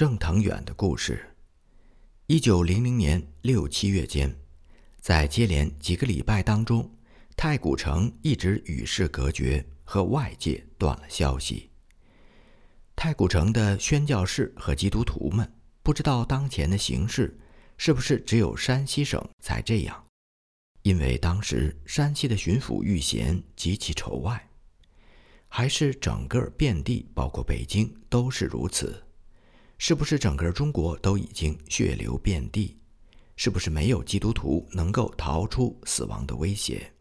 郑腾远的故事。一九零零年六七月间，在接连几个礼拜当中，太古城一直与世隔绝，和外界断了消息。太古城的宣教士和基督徒们不知道当前的形势是不是只有山西省才这样，因为当时山西的巡抚玉贤极其仇外。还是整个遍地，包括北京，都是如此？是不是整个中国都已经血流遍地？是不是没有基督徒能够逃出死亡的威胁？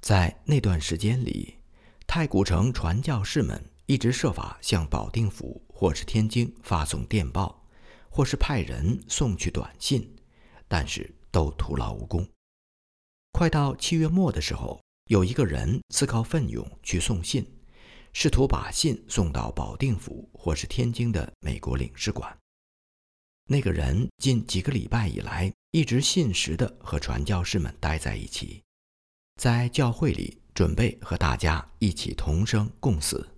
在那段时间里，太古城传教士们一直设法向保定府或是天津发送电报，或是派人送去短信，但是都徒劳无功。快到七月末的时候。有一个人自告奋勇去送信，试图把信送到保定府或是天津的美国领事馆。那个人近几个礼拜以来一直信实的和传教士们待在一起，在教会里准备和大家一起同生共死。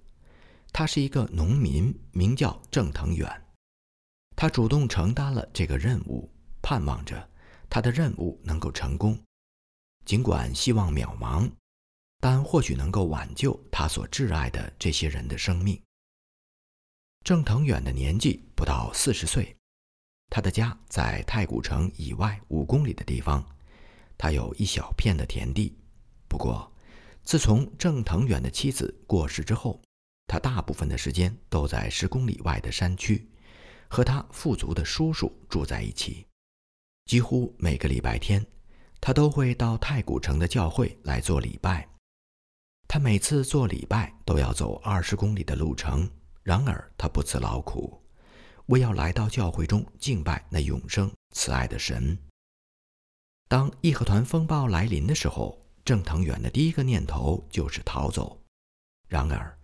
他是一个农民，名叫郑腾远。他主动承担了这个任务，盼望着他的任务能够成功。尽管希望渺茫，但或许能够挽救他所挚爱的这些人的生命。郑腾远的年纪不到四十岁，他的家在太古城以外五公里的地方，他有一小片的田地。不过，自从郑腾远的妻子过世之后，他大部分的时间都在十公里外的山区，和他富足的叔叔住在一起，几乎每个礼拜天。他都会到太古城的教会来做礼拜。他每次做礼拜都要走二十公里的路程，然而他不辞劳苦，为要来到教会中敬拜那永生慈爱的神。当义和团风暴来临的时候，郑腾远的第一个念头就是逃走。然而，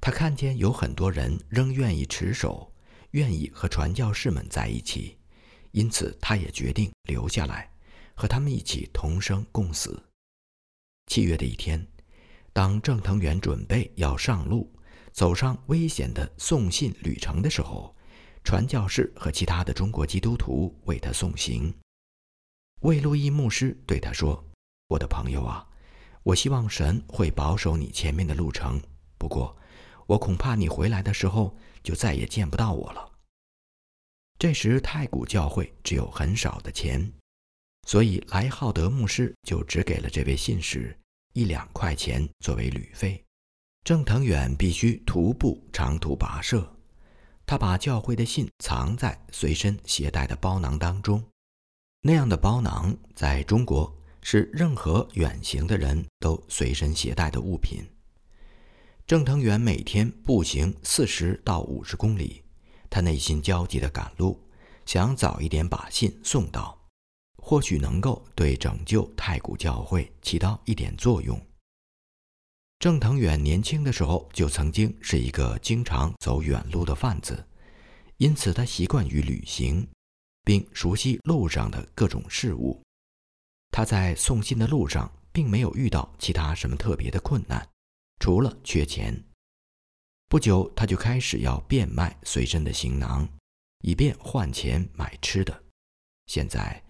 他看见有很多人仍愿意持守，愿意和传教士们在一起，因此他也决定留下来。和他们一起同生共死。七月的一天，当郑腾远准备要上路，走上危险的送信旅程的时候，传教士和其他的中国基督徒为他送行。魏路易牧师对他说：“我的朋友啊，我希望神会保守你前面的路程。不过，我恐怕你回来的时候就再也见不到我了。”这时，太古教会只有很少的钱。所以莱浩德牧师就只给了这位信使一两块钱作为旅费。郑腾远必须徒步长途跋涉，他把教会的信藏在随身携带的包囊当中。那样的包囊在中国是任何远行的人都随身携带的物品。郑腾远每天步行四十到五十公里，他内心焦急地赶路，想早一点把信送到。或许能够对拯救太古教会起到一点作用。郑腾远年轻的时候就曾经是一个经常走远路的贩子，因此他习惯于旅行，并熟悉路上的各种事物。他在送信的路上并没有遇到其他什么特别的困难，除了缺钱。不久，他就开始要变卖随身的行囊，以便换钱买吃的。现在。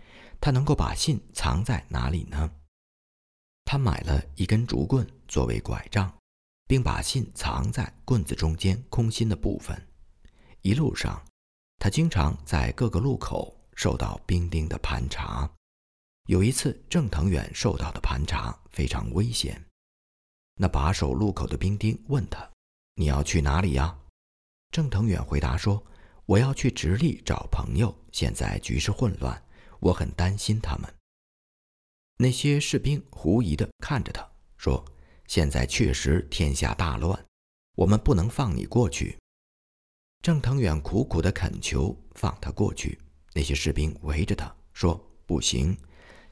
他能够把信藏在哪里呢？他买了一根竹棍作为拐杖，并把信藏在棍子中间空心的部分。一路上，他经常在各个路口受到兵丁的盘查。有一次，郑腾远受到的盘查非常危险。那把守路口的兵丁问他：“你要去哪里呀？”郑腾远回答说：“我要去直隶找朋友。现在局势混乱。”我很担心他们。那些士兵狐疑地看着他，说：“现在确实天下大乱，我们不能放你过去。”郑腾远苦苦地恳求放他过去。那些士兵围着他说：“不行，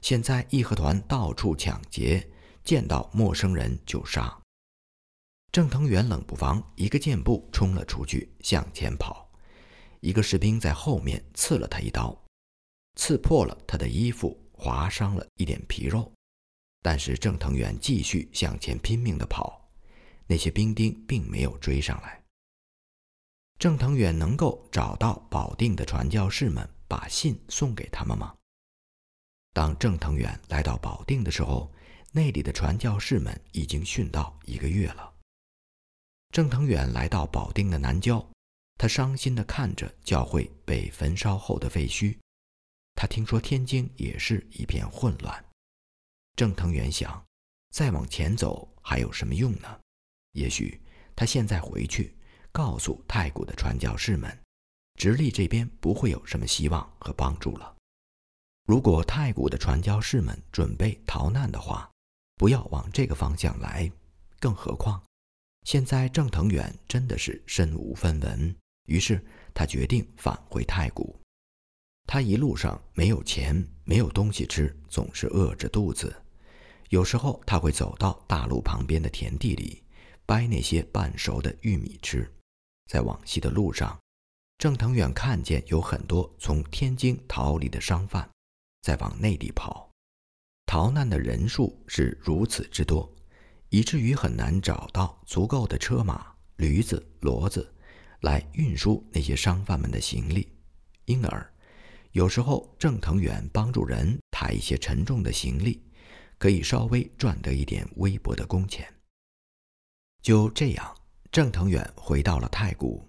现在义和团到处抢劫，见到陌生人就杀。”郑腾远冷不防一个箭步冲了出去，向前跑。一个士兵在后面刺了他一刀。刺破了他的衣服，划伤了一点皮肉，但是郑腾远继续向前拼命地跑，那些兵丁并没有追上来。郑腾远能够找到保定的传教士们，把信送给他们吗？当郑腾远来到保定的时候，那里的传教士们已经殉道一个月了。郑腾远来到保定的南郊，他伤心地看着教会被焚烧后的废墟。他听说天津也是一片混乱。郑腾远想，再往前走还有什么用呢？也许他现在回去。告诉太谷的传教士们，直隶这边不会有什么希望和帮助了。如果太谷的传教士们准备逃难的话，不要往这个方向来。更何况，现在郑腾远真的是身无分文，于是他决定返回太谷。他一路上没有钱，没有东西吃，总是饿着肚子。有时候他会走到大路旁边的田地里，掰那些半熟的玉米吃。在往西的路上，郑腾远看见有很多从天津逃离的商贩，在往内地跑。逃难的人数是如此之多，以至于很难找到足够的车马、驴子、骡子，来运输那些商贩们的行李。因而，有时候郑腾远帮助人抬一些沉重的行李，可以稍微赚得一点微薄的工钱。就这样。郑腾远回到了太谷，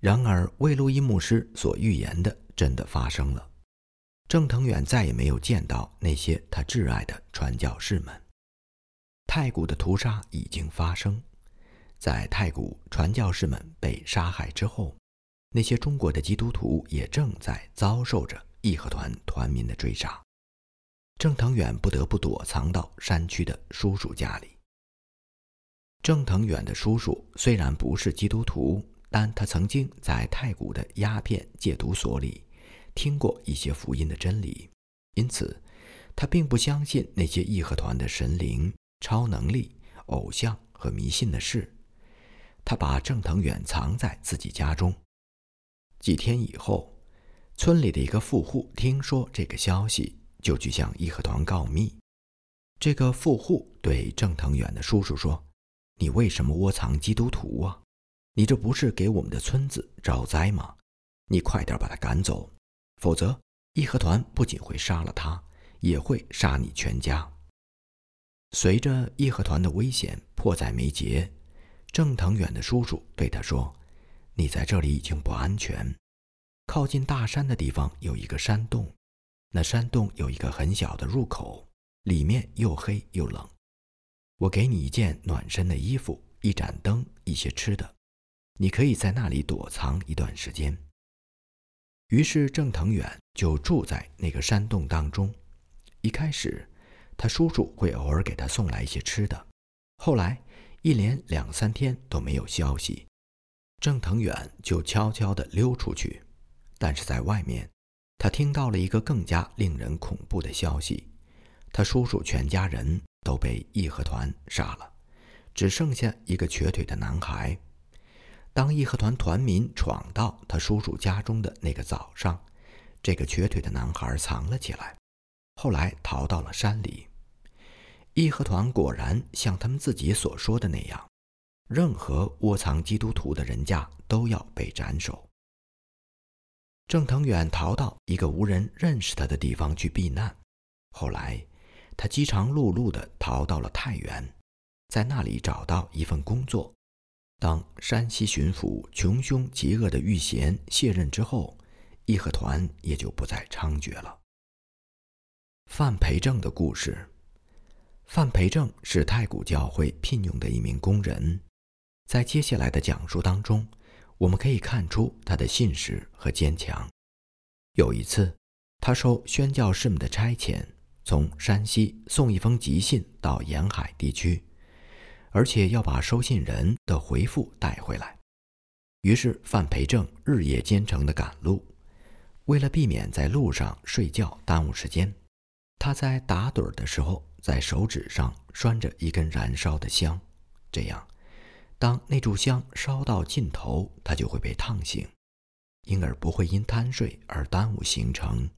然而魏路易牧师所预言的真的发生了。郑腾远再也没有见到那些他挚爱的传教士们。太古的屠杀已经发生，在太古传教士们被杀害之后，那些中国的基督徒也正在遭受着义和团团民的追杀。郑腾远不得不躲藏到山区的叔叔家里。郑腾远的叔叔虽然不是基督徒，但他曾经在太谷的鸦片戒毒所里听过一些福音的真理，因此他并不相信那些义和团的神灵、超能力、偶像和迷信的事。他把郑腾远藏在自己家中。几天以后，村里的一个富户听说这个消息，就去向义和团告密。这个富户对郑腾远的叔叔说。你为什么窝藏基督徒啊？你这不是给我们的村子招灾吗？你快点把他赶走，否则义和团不仅会杀了他，也会杀你全家。随着义和团的危险迫在眉睫，郑腾远的叔叔对他说：“你在这里已经不安全，靠近大山的地方有一个山洞，那山洞有一个很小的入口，里面又黑又冷。”我给你一件暖身的衣服，一盏灯，一些吃的，你可以在那里躲藏一段时间。于是郑腾远就住在那个山洞当中。一开始，他叔叔会偶尔给他送来一些吃的。后来，一连两三天都没有消息，郑腾远就悄悄地溜出去。但是在外面，他听到了一个更加令人恐怖的消息：他叔叔全家人。都被义和团杀了，只剩下一个瘸腿的男孩。当义和团团民闯到他叔叔家中的那个早上，这个瘸腿的男孩藏了起来，后来逃到了山里。义和团果然像他们自己所说的那样，任何窝藏基督徒的人家都要被斩首。郑腾远逃到一个无人认识他的地方去避难，后来。他饥肠辘辘地逃到了太原，在那里找到一份工作。当山西巡抚穷凶极恶的玉贤卸任之后，义和团也就不再猖獗了。范培正的故事。范培正是太古教会聘用的一名工人，在接下来的讲述当中，我们可以看出他的信实和坚强。有一次，他受宣教士们的差遣。从山西送一封急信到沿海地区，而且要把收信人的回复带回来。于是范培正日夜兼程的赶路，为了避免在路上睡觉耽误时间，他在打盹的时候在手指上拴着一根燃烧的香，这样，当那炷香烧到尽头，他就会被烫醒，因而不会因贪睡而耽误行程。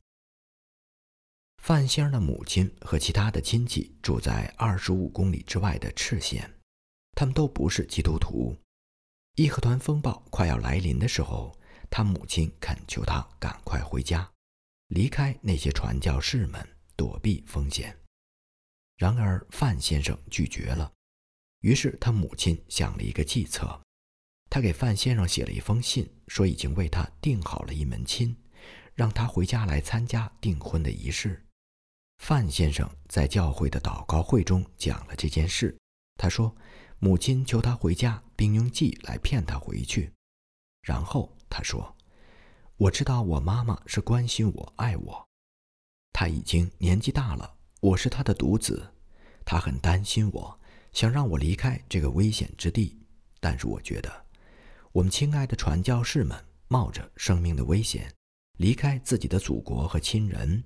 范仙儿的母亲和其他的亲戚住在二十五公里之外的赤县，他们都不是基督徒。义和团风暴快要来临的时候，他母亲恳求他赶快回家，离开那些传教士们，躲避风险。然而范先生拒绝了。于是他母亲想了一个计策，他给范先生写了一封信，说已经为他订好了一门亲，让他回家来参加订婚的仪式。范先生在教会的祷告会中讲了这件事。他说：“母亲求他回家，并用计来骗他回去。”然后他说：“我知道我妈妈是关心我、爱我。她已经年纪大了，我是她的独子，她很担心我，想让我离开这个危险之地。但是我觉得，我们亲爱的传教士们冒着生命的危险，离开自己的祖国和亲人。”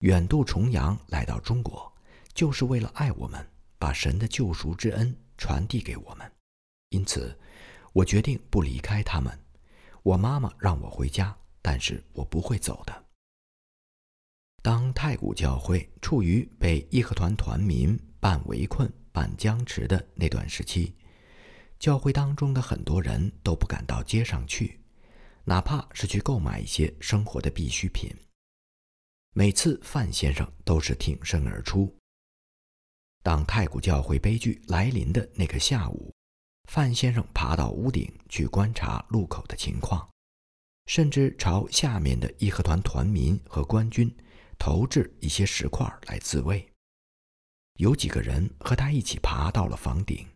远渡重洋来到中国，就是为了爱我们，把神的救赎之恩传递给我们。因此，我决定不离开他们。我妈妈让我回家，但是我不会走的。当太古教会处于被义和团团民半围困、半僵持的那段时期，教会当中的很多人都不敢到街上去，哪怕是去购买一些生活的必需品。每次范先生都是挺身而出。当太古教会悲剧来临的那个下午，范先生爬到屋顶去观察路口的情况，甚至朝下面的义和团团民和官军投掷一些石块来自卫。有几个人和他一起爬到了房顶。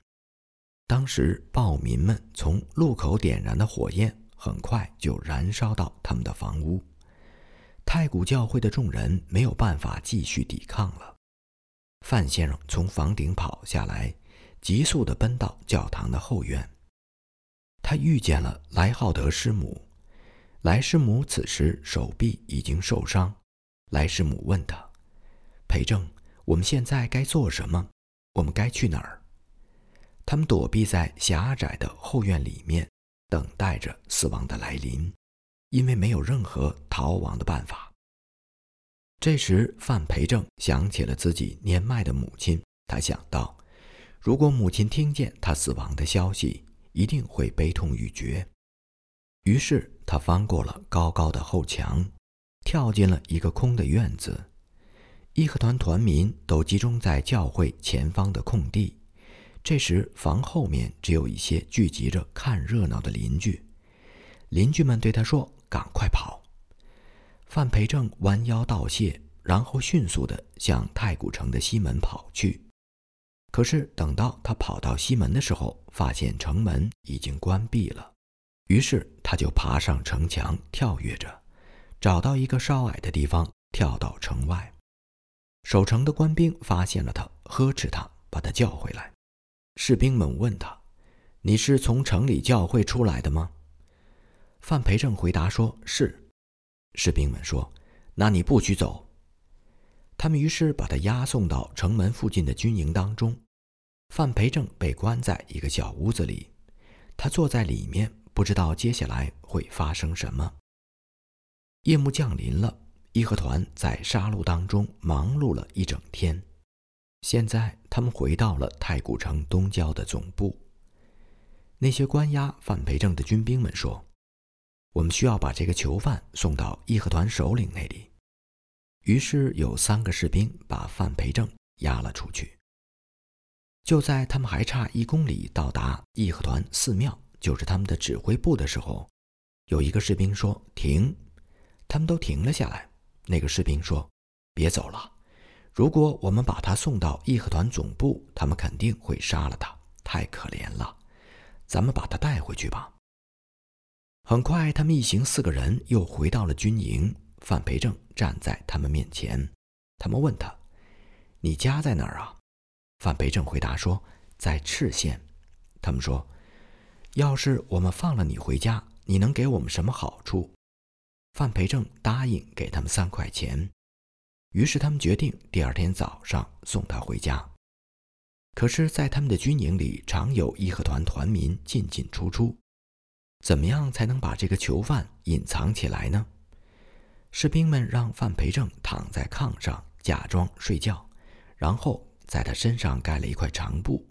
当时暴民们从路口点燃的火焰很快就燃烧到他们的房屋。太古教会的众人没有办法继续抵抗了。范先生从房顶跑下来，急速地奔到教堂的后院。他遇见了莱浩德师母。莱师母此时手臂已经受伤。莱师母问他：“裴正，我们现在该做什么？我们该去哪儿？”他们躲避在狭窄的后院里面，等待着死亡的来临。因为没有任何逃亡的办法。这时，范培正想起了自己年迈的母亲。他想到，如果母亲听见他死亡的消息，一定会悲痛欲绝。于是，他翻过了高高的后墙，跳进了一个空的院子。义和团团民都集中在教会前方的空地。这时，房后面只有一些聚集着看热闹的邻居。邻居们对他说。赶快跑！范培正弯腰道谢，然后迅速地向太古城的西门跑去。可是等到他跑到西门的时候，发现城门已经关闭了。于是他就爬上城墙，跳跃着，找到一个稍矮的地方，跳到城外。守城的官兵发现了他，呵斥他，把他叫回来。士兵们问他：“你是从城里教会出来的吗？”范培正回答说：“是。”士兵们说：“那你不许走。”他们于是把他押送到城门附近的军营当中。范培正被关在一个小屋子里，他坐在里面，不知道接下来会发生什么。夜幕降临了，义和团在杀戮当中忙碌了一整天。现在他们回到了太古城东郊的总部。那些关押范培正的军兵们说。我们需要把这个囚犯送到义和团首领那里。于是有三个士兵把范培正押了出去。就在他们还差一公里到达义和团寺庙，就是他们的指挥部的时候，有一个士兵说：“停！”他们都停了下来。那个士兵说：“别走了，如果我们把他送到义和团总部，他们肯定会杀了他，太可怜了。咱们把他带回去吧。”很快，他们一行四个人又回到了军营。范培正站在他们面前，他们问他：“你家在哪儿啊？”范培正回答说：“在赤县。”他们说：“要是我们放了你回家，你能给我们什么好处？”范培正答应给他们三块钱。于是他们决定第二天早上送他回家。可是，在他们的军营里，常有义和团团民进进出出。怎么样才能把这个囚犯隐藏起来呢？士兵们让范培正躺在炕上，假装睡觉，然后在他身上盖了一块长布。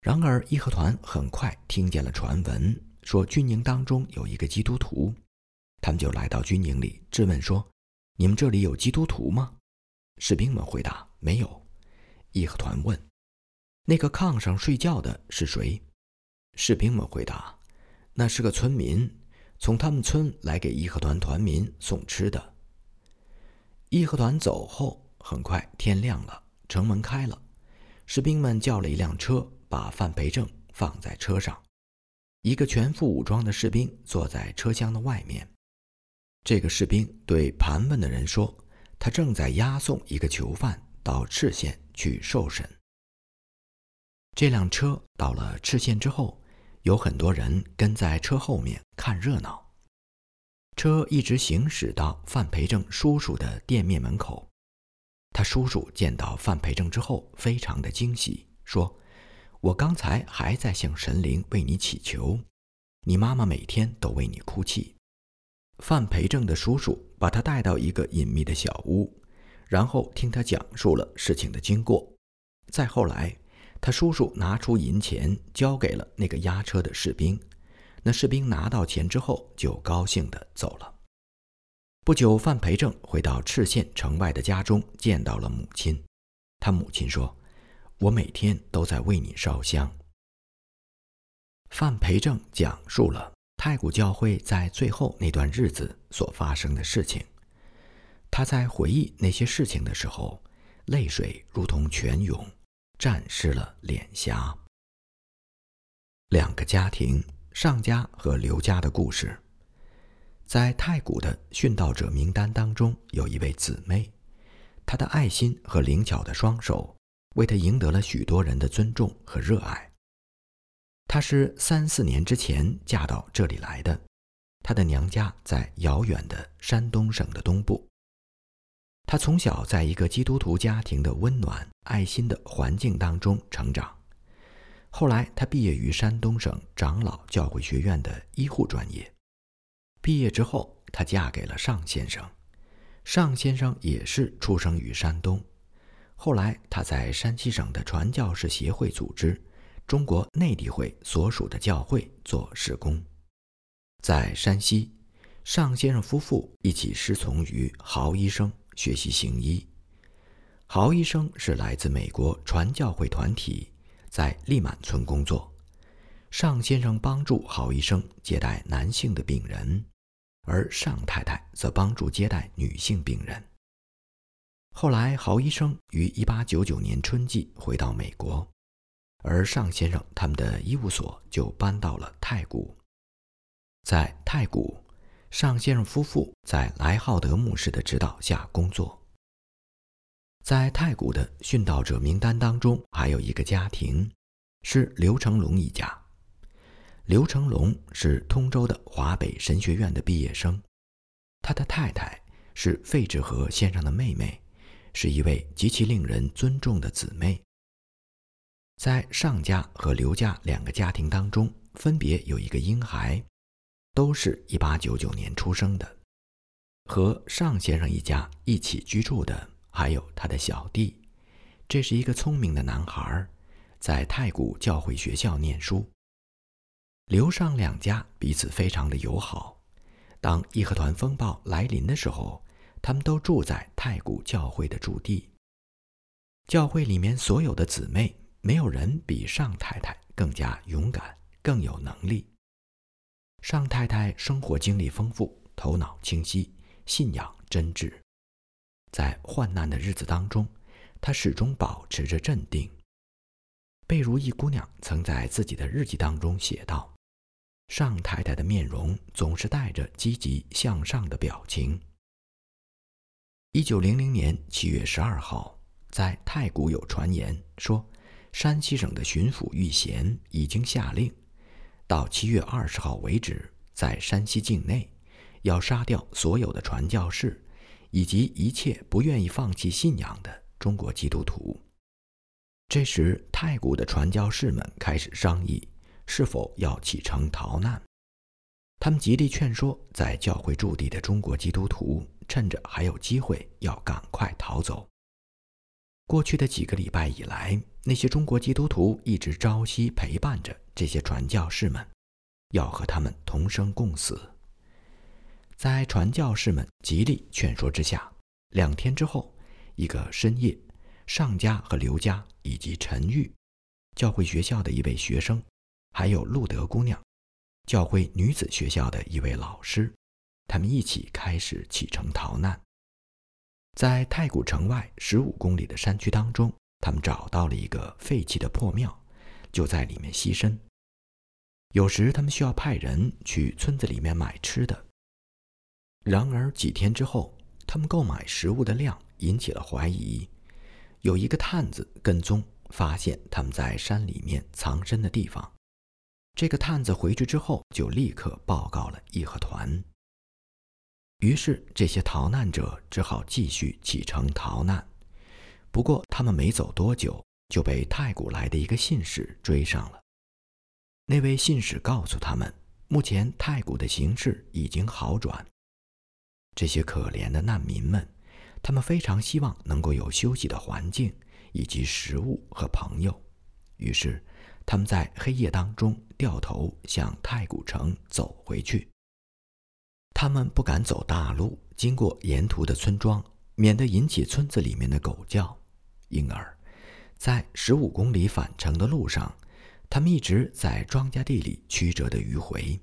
然而，义和团很快听见了传闻，说军营当中有一个基督徒，他们就来到军营里质问说：“你们这里有基督徒吗？”士兵们回答：“没有。”义和团问：“那个炕上睡觉的是谁？”士兵们回答：“那是个村民，从他们村来给义和团团民送吃的。”义和团走后，很快天亮了，城门开了，士兵们叫了一辆车，把范培正放在车上。一个全副武装的士兵坐在车厢的外面。这个士兵对盘问的人说：“他正在押送一个囚犯到赤县去受审。”这辆车到了赤县之后，有很多人跟在车后面看热闹。车一直行驶到范培正叔叔的店面门口，他叔叔见到范培正之后，非常的惊喜，说：“我刚才还在向神灵为你祈求，你妈妈每天都为你哭泣。”范培正的叔叔把他带到一个隐秘的小屋，然后听他讲述了事情的经过。再后来，他叔叔拿出银钱交给了那个押车的士兵。那士兵拿到钱之后，就高兴地走了。不久，范培正回到赤县城外的家中，见到了母亲。他母亲说：“我每天都在为你烧香。”范培正讲述了太古教会在最后那段日子所发生的事情。他在回忆那些事情的时候，泪水如同泉涌，沾湿了脸颊。两个家庭。上家和刘家的故事，在太古的殉道者名单当中，有一位姊妹，她的爱心和灵巧的双手，为她赢得了许多人的尊重和热爱。她是三四年之前嫁到这里来的，她的娘家在遥远的山东省的东部。她从小在一个基督徒家庭的温暖、爱心的环境当中成长。后来，她毕业于山东省长老教会学院的医护专业。毕业之后，她嫁给了尚先生。尚先生也是出生于山东。后来，他在山西省的传教士协会组织——中国内地会所属的教会做事工。在山西，尚先生夫妇一起师从于郝医生学习行医。郝医生是来自美国传教会团体。在利满村工作，尚先生帮助郝医生接待男性的病人，而尚太太则帮助接待女性病人。后来，郝医生于1899年春季回到美国，而尚先生他们的医务所就搬到了太谷。在太谷，尚先生夫妇在莱浩德牧师的指导下工作。在太谷的殉道者名单当中，还有一个家庭，是刘成龙一家。刘成龙是通州的华北神学院的毕业生，他的太太是费志和先生的妹妹，是一位极其令人尊重的姊妹。在尚家和刘家两个家庭当中，分别有一个婴孩，都是一八九九年出生的，和尚先生一家一起居住的。还有他的小弟，这是一个聪明的男孩，在太古教会学校念书。刘尚两家彼此非常的友好。当义和团风暴来临的时候，他们都住在太古教会的驻地。教会里面所有的姊妹，没有人比尚太太更加勇敢、更有能力。尚太太生活经历丰富，头脑清晰，信仰真挚。在患难的日子当中，她始终保持着镇定。贝如意姑娘曾在自己的日记当中写道：“尚太太的面容总是带着积极向上的表情。”一九零零年七月十二号，在太谷有传言说，山西省的巡抚玉贤已经下令，到七月二十号为止，在山西境内要杀掉所有的传教士。以及一切不愿意放弃信仰的中国基督徒。这时，太古的传教士们开始商议是否要启程逃难。他们极力劝说在教会驻地的中国基督徒，趁着还有机会要赶快逃走。过去的几个礼拜以来，那些中国基督徒一直朝夕陪伴着这些传教士们，要和他们同生共死。在传教士们极力劝说之下，两天之后，一个深夜，尚家和刘家以及陈玉，教会学校的一位学生，还有路德姑娘，教会女子学校的一位老师，他们一起开始启程逃难。在太古城外十五公里的山区当中，他们找到了一个废弃的破庙，就在里面栖身。有时他们需要派人去村子里面买吃的。然而几天之后，他们购买食物的量引起了怀疑。有一个探子跟踪，发现他们在山里面藏身的地方。这个探子回去之后，就立刻报告了义和团。于是，这些逃难者只好继续启程逃难。不过，他们没走多久，就被太古来的一个信使追上了。那位信使告诉他们，目前太古的形势已经好转。这些可怜的难民们，他们非常希望能够有休息的环境，以及食物和朋友。于是，他们在黑夜当中掉头向太古城走回去。他们不敢走大路，经过沿途的村庄，免得引起村子里面的狗叫。因而，在十五公里返程的路上，他们一直在庄稼地里曲折的迂回。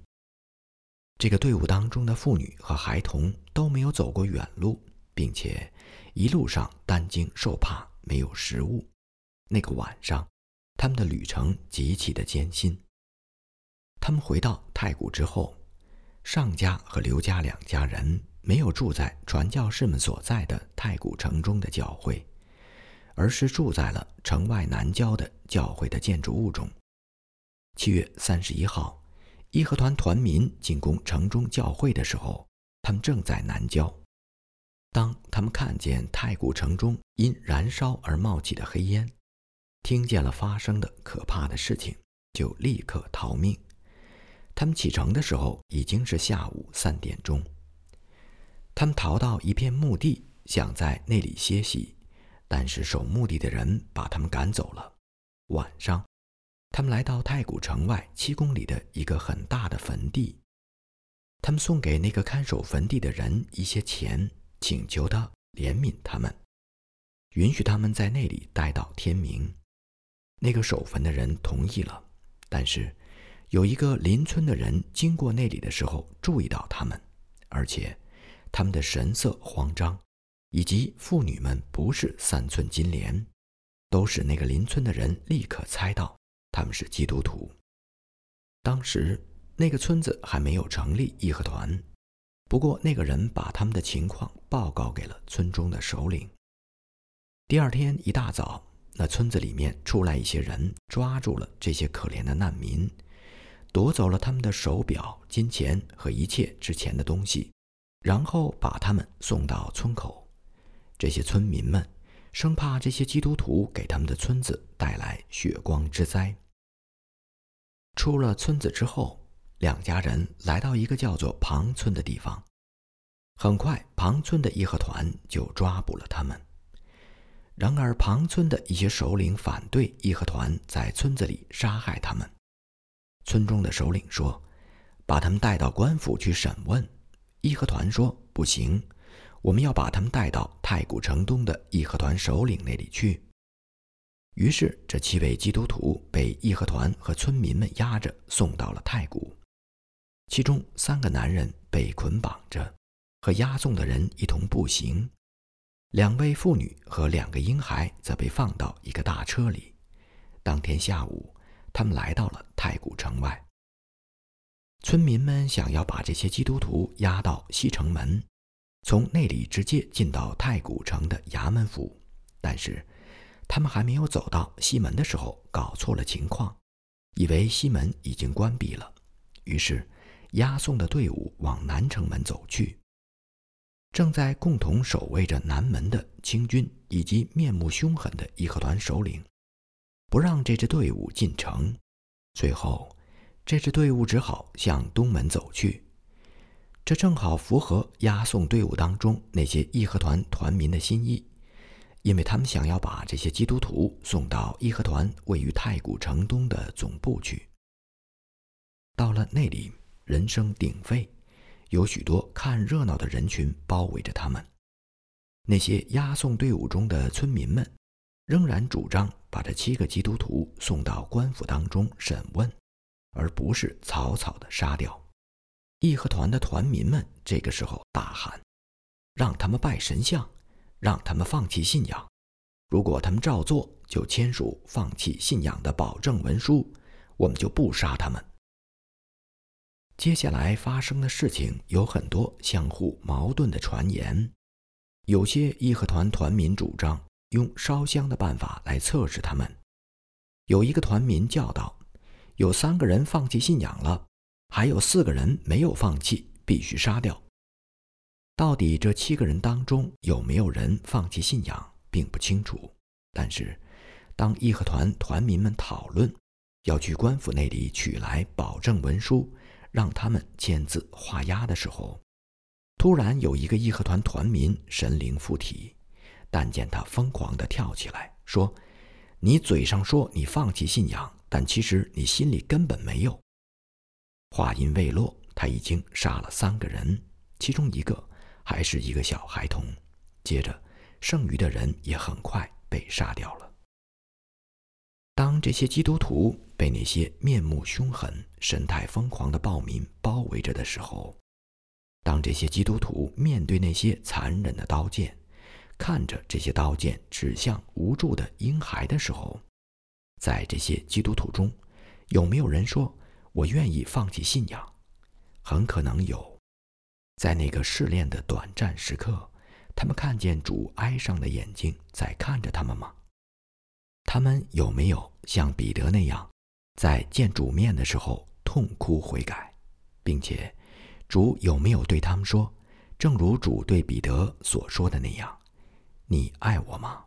这个队伍当中的妇女和孩童都没有走过远路，并且一路上担惊受怕，没有食物。那个晚上，他们的旅程极其的艰辛。他们回到太谷之后。尚家和刘家两家人没有住在传教士们所在的太古城中的教会，而是住在了城外南郊的教会的建筑物中。七月三十一号，义和团团民进攻城中教会的时候，他们正在南郊。当他们看见太古城中因燃烧而冒起的黑烟，听见了发生的可怕的事情，就立刻逃命。他们启程的时候已经是下午三点钟。他们逃到一片墓地，想在那里歇息，但是守墓地的人把他们赶走了。晚上，他们来到太古城外七公里的一个很大的坟地，他们送给那个看守坟地的人一些钱，请求他怜悯他们，允许他们在那里待到天明。那个守坟的人同意了，但是。有一个邻村的人经过那里的时候，注意到他们，而且他们的神色慌张，以及妇女们不是三寸金莲，都使那个邻村的人立刻猜到他们是基督徒。当时那个村子还没有成立义和团，不过那个人把他们的情况报告给了村中的首领。第二天一大早，那村子里面出来一些人，抓住了这些可怜的难民。夺走了他们的手表、金钱和一切值钱的东西，然后把他们送到村口。这些村民们生怕这些基督徒给他们的村子带来血光之灾。出了村子之后，两家人来到一个叫做庞村的地方。很快，庞村的义和团就抓捕了他们。然而，庞村的一些首领反对义和团在村子里杀害他们。村中的首领说：“把他们带到官府去审问。”义和团说：“不行，我们要把他们带到太古城东的义和团首领那里去。”于是，这七位基督徒被义和团和村民们押着送到了太古。其中三个男人被捆绑着，和押送的人一同步行；两位妇女和两个婴孩则被放到一个大车里。当天下午。他们来到了太古城外。村民们想要把这些基督徒押到西城门，从那里直接进到太古城的衙门府。但是，他们还没有走到西门的时候，搞错了情况，以为西门已经关闭了。于是，押送的队伍往南城门走去。正在共同守卫着南门的清军以及面目凶狠的义和团首领。不让这支队伍进城，最后，这支队伍只好向东门走去。这正好符合押送队伍当中那些义和团团民的心意，因为他们想要把这些基督徒送到义和团位于太古城东的总部去。到了那里，人声鼎沸，有许多看热闹的人群包围着他们。那些押送队伍中的村民们，仍然主张把这七个基督徒送到官府当中审问，而不是草草的杀掉。义和团的团民们这个时候大喊：“让他们拜神像，让他们放弃信仰。如果他们照做，就签署放弃信仰的保证文书，我们就不杀他们。”接下来发生的事情有很多相互矛盾的传言。有些义和团团民主张用烧香的办法来测试他们。有一个团民叫道：“有三个人放弃信仰了，还有四个人没有放弃，必须杀掉。”到底这七个人当中有没有人放弃信仰，并不清楚。但是，当义和团团民们讨论要去官府那里取来保证文书，让他们签字画押的时候，突然有一个义和团团民神灵附体，但见他疯狂地跳起来，说：“你嘴上说你放弃信仰，但其实你心里根本没有。”话音未落，他已经杀了三个人，其中一个还是一个小孩童。接着，剩余的人也很快被杀掉了。当这些基督徒被那些面目凶狠、神态疯狂的暴民包围着的时候，当这些基督徒面对那些残忍的刀剑，看着这些刀剑指向无助的婴孩的时候，在这些基督徒中，有没有人说“我愿意放弃信仰”？很可能有。在那个试炼的短暂时刻，他们看见主哀伤的眼睛在看着他们吗？他们有没有像彼得那样，在见主面的时候痛哭悔改，并且主有没有对他们说，正如主对彼得所说的那样：“你爱我吗？”